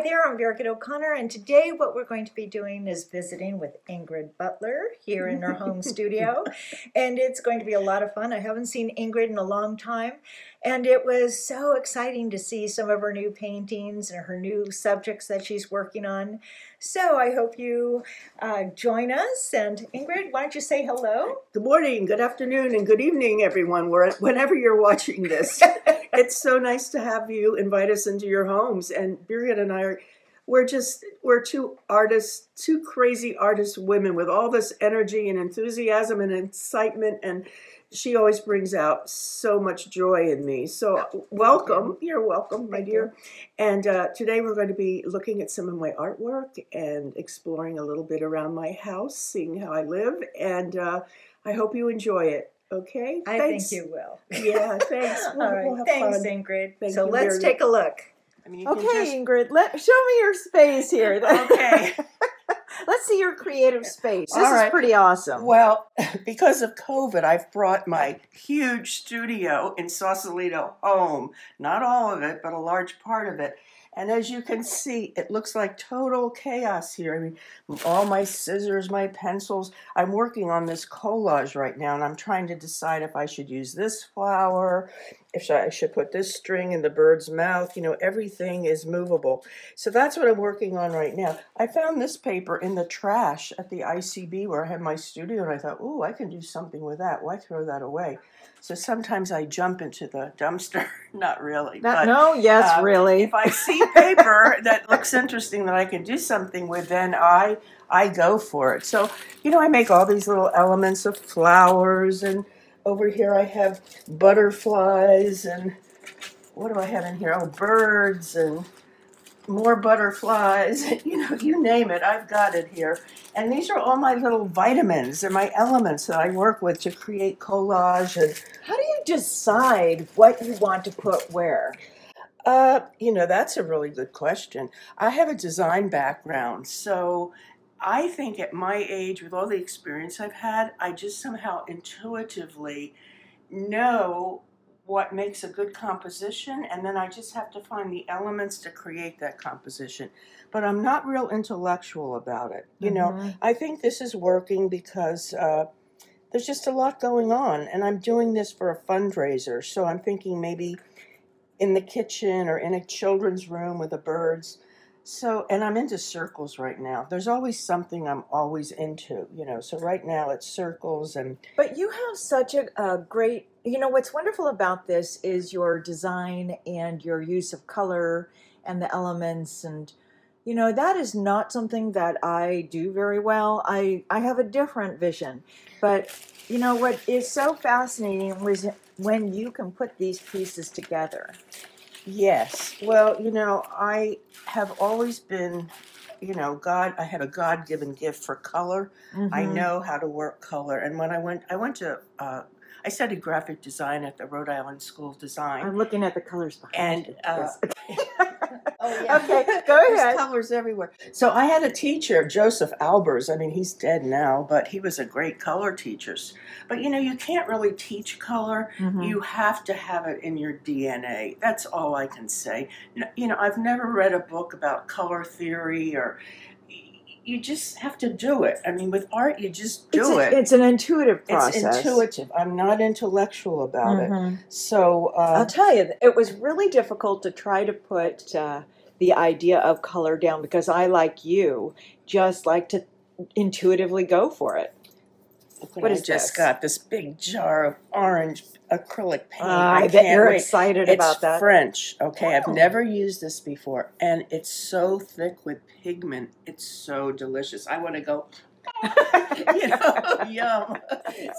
Hi there, I'm Birgit O'Connor, and today what we're going to be doing is visiting with Ingrid Butler here in her home studio. And it's going to be a lot of fun. I haven't seen Ingrid in a long time, and it was so exciting to see some of her new paintings and her new subjects that she's working on. So I hope you uh, join us. And Ingrid, why don't you say hello? Good morning, good afternoon, and good evening, everyone, whenever you're watching this. it's so nice to have you invite us into your homes. And Birgit and I are, we're just, we're two artists, two crazy artist women with all this energy and enthusiasm and excitement. And she always brings out so much joy in me. So, welcome. You're welcome, my Thank dear. And uh, today we're going to be looking at some of my artwork and exploring a little bit around my house, seeing how I live. And uh, I hope you enjoy it. Okay? I Thanks. think you will. Yeah, thanks. We'll, All right, we'll have thanks, fun. Ingrid. Thank so let's Birgit. take a look. I mean, you can Okay, just- Ingrid, let show me your space here. Okay. Let's see your creative space. This All is pretty awesome. Well, because of COVID, I've brought my huge studio in Sausalito home. Not all of it, but a large part of it. And as you can see, it looks like total chaos here. I mean, all my scissors, my pencils. I'm working on this collage right now, and I'm trying to decide if I should use this flower, if I should put this string in the bird's mouth. You know, everything is movable. So that's what I'm working on right now. I found this paper in the trash at the ICB where I had my studio, and I thought, oh, I can do something with that. Why throw that away? So sometimes I jump into the dumpster. Not really. That- but no, yes, uh, really. if I see paper that looks interesting that I can do something with, then I I go for it. So you know, I make all these little elements of flowers, and over here I have butterflies, and what do I have in here? Oh, birds and more butterflies. You know, you name it, I've got it here. And these are all my little vitamins. They're my elements that I work with to create collage and How do you decide what you want to put where? Uh, you know, that's a really good question. I have a design background, so I think at my age, with all the experience I've had, I just somehow intuitively know what makes a good composition, and then I just have to find the elements to create that composition. But I'm not real intellectual about it. You know, Mhm. I think this is working because uh, there's just a lot going on, and I'm doing this for a fundraiser, so I'm thinking maybe in the kitchen or in a children's room with the birds. So, and I'm into circles right now. There's always something I'm always into, you know. So right now it's circles and But you have such a, a great, you know, what's wonderful about this is your design and your use of color and the elements and you know that is not something that I do very well. I I have a different vision. But you know what is so fascinating was when you can put these pieces together. yes. Well, you know, I have always been, you know, God. I had a God-given gift for color. I Mhm. know how to work color. And when I went, I went to, uh, I studied graphic design at the Rhode Island School of Design. I'm looking at the colors behind And, you. uh, Oh Okay, go There's ahead. colors everywhere. So I had a teacher, Josef Albers. I mean, he's dead now, but he was a great color teacher. But you know, you can't really teach color. Mhm. You have to have it in your DNA. That's all I can say. You know, I've never read a book about color theory or. You just have to do it. I mean, with art, you just do it's, it. it's an intuitive It's process. intuitive. I'm not intellectual about it. Mhm. So, uh, I'll tell you, it was really difficult to try to put uh, the idea of color down because I, like you, just like to intuitively go for it. What I is just this? got this big jar of orange acrylic paint. Ah, I, bet you're wait. excited It's about that. French, okay? I've Oh. never used this before, and it's so thick with pigment. It's so delicious. I want to go. you know, yum.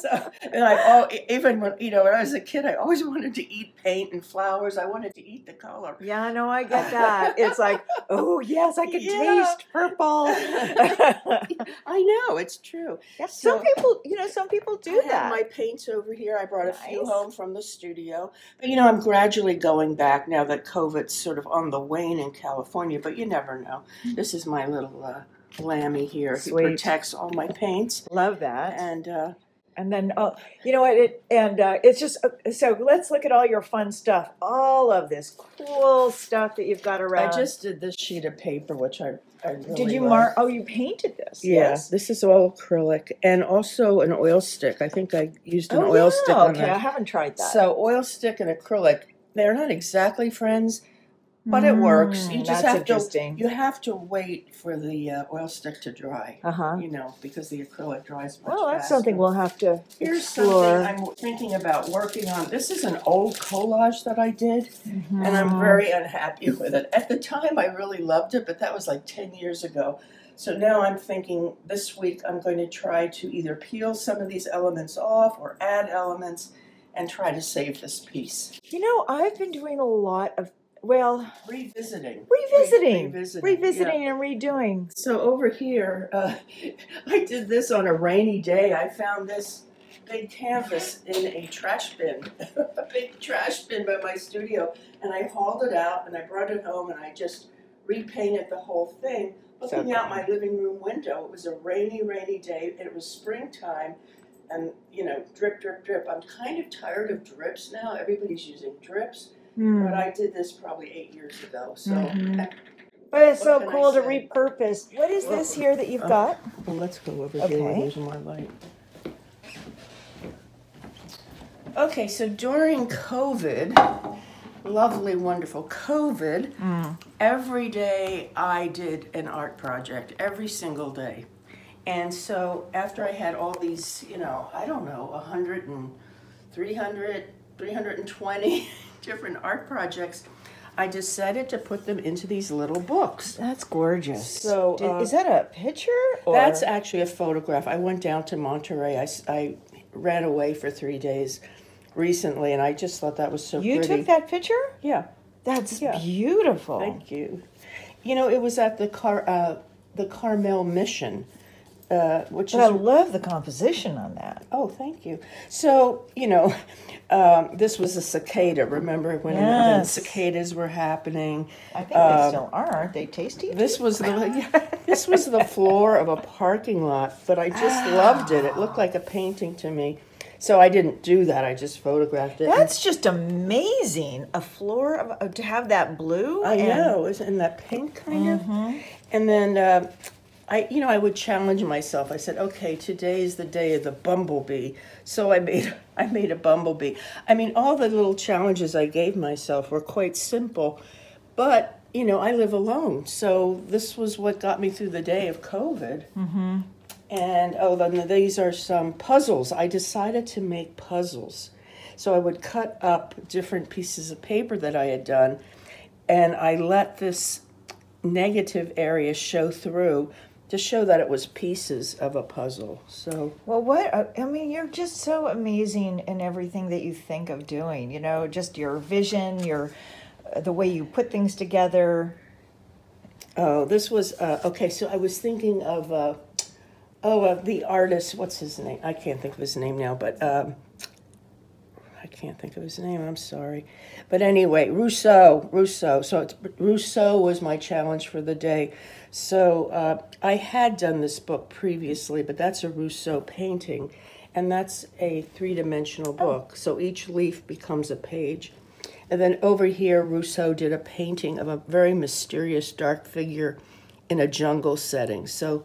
So, and I oh, even when you know when I was a kid, I always wanted to eat paint and flowers. I wanted to eat the color. yeah, I know, I get that. It's like, oh, yes, I can Yeah. taste purple. I know it's true. Yeah, some people, you know, some people do I that. my paints over here. I brought a few home from the studio. But you know, I'm gradually going back now that COVID's sort of on the wane in California, but you never know. This is my little uh, lammy here. Sweet. He protects all my paints. Love that. And uh, And then, oh, you know what? It and uh, it's just uh, so. Let's look at all your fun stuff. All of this cool stuff that you've got around. I just did this sheet of paper, which I, I really did you mark? Oh, you painted this. Yeah, Yes. this is all acrylic and also an oil stick. I think I used an Oh, oil yeah. stick on Okay, I haven't tried that. So oil stick and acrylic, they're not exactly friends, but it works. You Mm, just have to you have to wait for the uh, oil stick to dry. Uh huh. You know, because the acrylic dries much Well, that's faster. something we'll have to Here's explore. something I'm thinking about working on. This is an old collage that I did, and Mm-hmm. I'm very unhappy with it. At the time, I really loved it, but that was like 10 years ago. So now I'm thinking this week I'm going to try to either peel some of these elements off or add elements and try to save this piece. You know, I've been doing a lot of well, Revisiting. revisiting, Re- revisiting. revisiting yeah. and redoing. So over here, uh, I did this on a rainy day. I found this big canvas in a trash bin, a big trash bin by my studio, and I hauled it out and I brought it home and I just repainted the whole thing. Looking out my living room window, it was a rainy, rainy day, and it was springtime, and you know, drip, drip, drip. I'm kind of tired of drips now. Everybody's using drips. But I did this probably eight years ago. So Mhm. But it's so can I cool to say? repurpose. What is this here that you've Oh. got? Well, let's go over here Okay. where there's more light. Okay, so during COVID, lovely, wonderful COVID, Mm. every day I did an art project, every single day. And so after I had all these, you know, I don't know, 100 and 300, 320 different art projects, I decided to put them into these little books. That's gorgeous. So, Did- uh, is that a picture? Or? That's actually a photograph. I went down to Monterey. I ran away for three days recently, and I just thought that was so you pretty. took that picture. Yeah, That's Yeah. beautiful. thank you. You know, it was at the Car uh, the Carmel Mission, uh, which But I love the composition on that. oh, thank you. So you know, um, this was a cicada. Remember when the Yes. cicadas were happening? I think they Um, still are. Aren't they tasty? This was the yeah, this was the floor of a parking lot, but I just loved it. It looked like a painting to me. So I didn't do that. I just photographed it. That's just amazing. A floor of, uh, to have that blue. I know, isn't that pink kind Mm-hmm. of? And then uh, I, you know, I would challenge myself. I said, okay, today is the day of the bumblebee. So I made I made a bumblebee. I mean, all the little challenges I gave myself were quite simple, but you know, I live alone, so this was what got me through the day of COVID. Mm-hmm. And oh, then these are some puzzles. I decided to make puzzles. So I would cut up different pieces of paper that I had done, and I let this negative area show through to show that it was pieces of a puzzle. So Well, what uh, I mean, you're just so amazing in everything that you think of doing. You know, just your vision, your uh, the way you put things together. Oh, this was uh, okay. So I was thinking of uh, oh, uh, the artist. What's his name? I can't think of his name now, but um, can't think of his name. I'm sorry, but anyway, Rousseau. Rousseau. So it's, Rousseau was my challenge for the day. So uh, I had done this book previously, but that's a Rousseau painting, and that's a three-dimensional book. So each leaf becomes a page. And then over here, Rousseau did a painting of a very mysterious dark figure in a jungle setting. So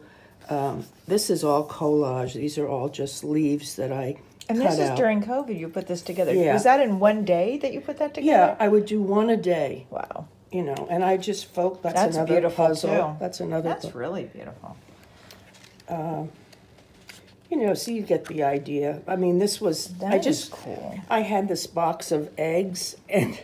um, this is all collage. These are all just leaves that I And this is out. during COVID. You put this together. Yeah. Was that in one day that you put that together? yeah. I would do one a day, Wow, you know, and I just folk. That's, that's another beautiful puzzle. too. That's another. That's pu- really beautiful. Um, you know, so you get the idea. I mean, this was. That I just cool. I had this box of eggs, and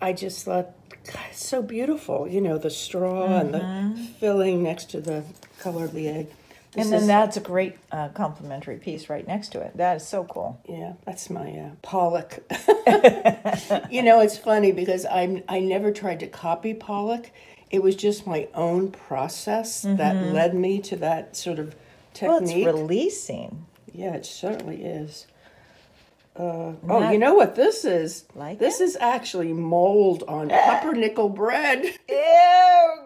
I just thought, God, it's so beautiful. You know, the straw and the mm-hmm. filling next to the color of the egg. This Mm-hmm. and then is- that's a great uh, complimentary piece right next to it. That is so cool. Yeah, that's my uh, Pollock. you know, it's funny because I'm I never tried to copy Pollock. It was just my own process that led me to that sort of Mm-hmm. Well, it's technique. releasing. Yeah, it certainly is. Uh, oh, that- you know what this is? Like this it? is actually mold on pumpernickel bread. Ew!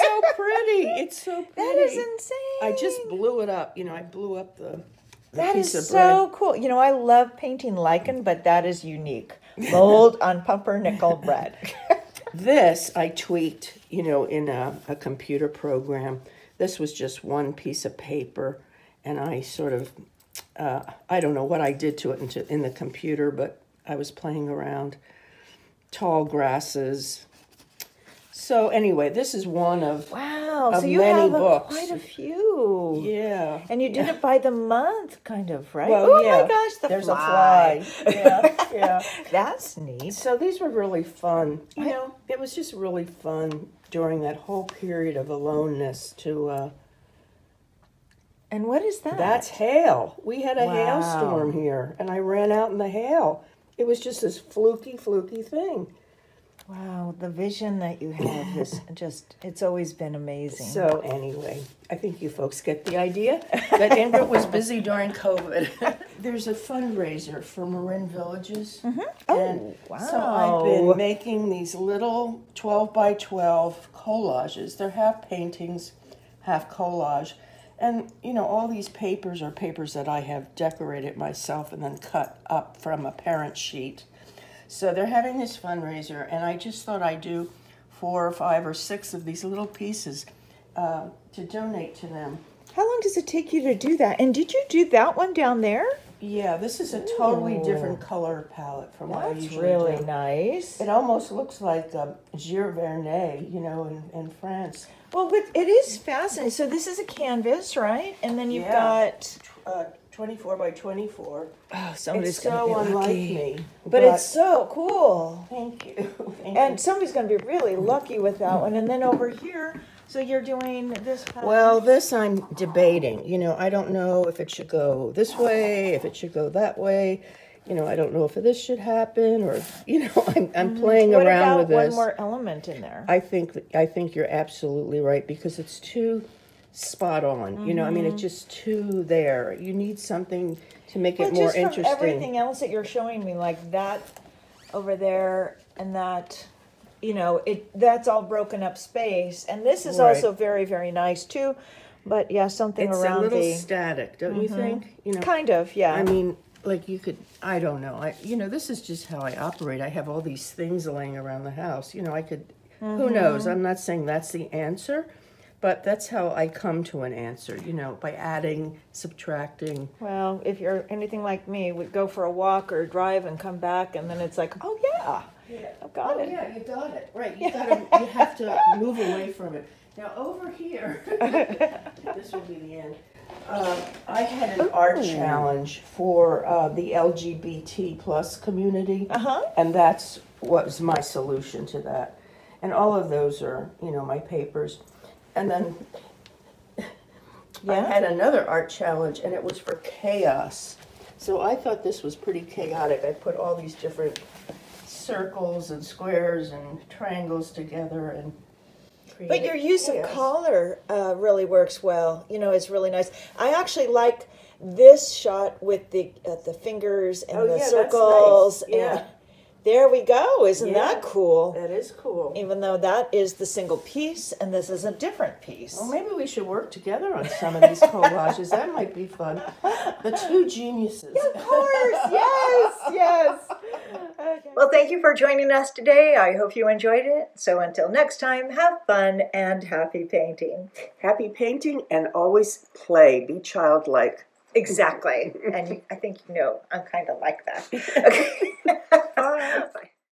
I know, but it's so pretty. It's so pretty. That is insane. I just blew it up. You know, I blew up the the That piece is of bread. That is so cool. You know, I love painting lichen, but that is unique. Mold on pumpernickel bread. This I tweaked, you know, in a, a computer program. This was just one piece of paper, and I sort of, uh, I don't know what I did to it into, in the computer, but I was playing around. Tall grasses. So anyway, this is one of Wow. Of so you many have a- books. quite a few. yeah. And you did it by the month, kind of, right? Well, oh yeah. my gosh, the There's fly. a fly. Yeah, yeah. That's neat. So these were really fun. You know, it was just really fun during that whole period of aloneness to. Uh, And what is that? That's hail. We had a Wow. hailstorm here, and I ran out in the hail. It was just this fluky, fluky thing. Wow. The vision that you have is just, it's always been amazing. So, anyway, I think you folks get the idea that Ingrid was busy during COVID. There's a fundraiser for Marin Villages. Mm-hmm. And Oh, So I've been making these little 12 by 12 collages. They're half paintings, half collage. And, you know, all these papers are papers that I have decorated myself and then cut up from a parent sheet. So they're having this fundraiser, and I just thought I'd do four or five or six of these little pieces uh, to donate to them. How long does it take you to do that? And did you do that one down there? Yeah, this is a totally Ooh. different color palette from what I That's usually really do. nice. It almost looks like um, Gilles Vernet, you know, in, in France. Well, but it is fascinating. So this is a canvas, right? And then you've Yeah. got Uh, 24 by 24. oh, somebody's it's gonna so be unlike lucky. me. But, it's so cool. Thank you. Thank And you. somebody's going to be really lucky with that one. And then over here, so you're doing this. pattern. Well, this I'm debating. You know, I don't know if it should go this way, if it should go that way. You know, I don't know if this should happen or, you know, I'm, I'm mm-hmm. playing what around about with one this. more element in there? I think I think you're absolutely right because it's too spot on. You know, I mean, it's just too there. You need something to make Mm-hmm. Well, it more interesting. everything else that you're showing me, like that over there and that, you know, it that's all broken up space. And this is Right. also very, very nice too. But yeah, something It's around a little the static, don't you think? You know, kind of, yeah. I mean, like you could. I don't know. I you know, this is just how I operate. I have all these things laying around the house. You know, I could. Who knows? Mm-hmm. I'm not saying that's the answer. But that's how I come to an answer, you know, by adding, subtracting. well, if you're anything like me, would go for a walk or drive and come back, and then it's like, oh yeah, I've got Oh it. yeah, you got it. Right, you gotta, you have to move away from it. Now over here, this will be the end. Uh, I had an art challenge for uh, the LGBT plus community, Uh-huh. and that's what was my solution to that. And all of those are, you know, my papers. And then I Yeah. had another art challenge, and it was for chaos. So I thought this was pretty chaotic. I put all these different circles and squares and triangles together and. But your use of chaos. color uh, really works well. You know, it's really nice. I actually like this shot with the uh, the fingers and Oh, the yeah, that's circles. nice. Yeah. And there we go. Isn't Yeah. that cool? That is cool. Even though that is the single piece and this is a different piece. Well, maybe we should work together on some of these collages. that might be fun. The two geniuses. of course, yes, yes. Okay. Well, thank you for joining us today. I hope you enjoyed it. So until next time, have fun and happy painting. Happy painting and always play. Be childlike. Exactly. and you- I think you know I'm kind of like that. Okay. Bye. Bye.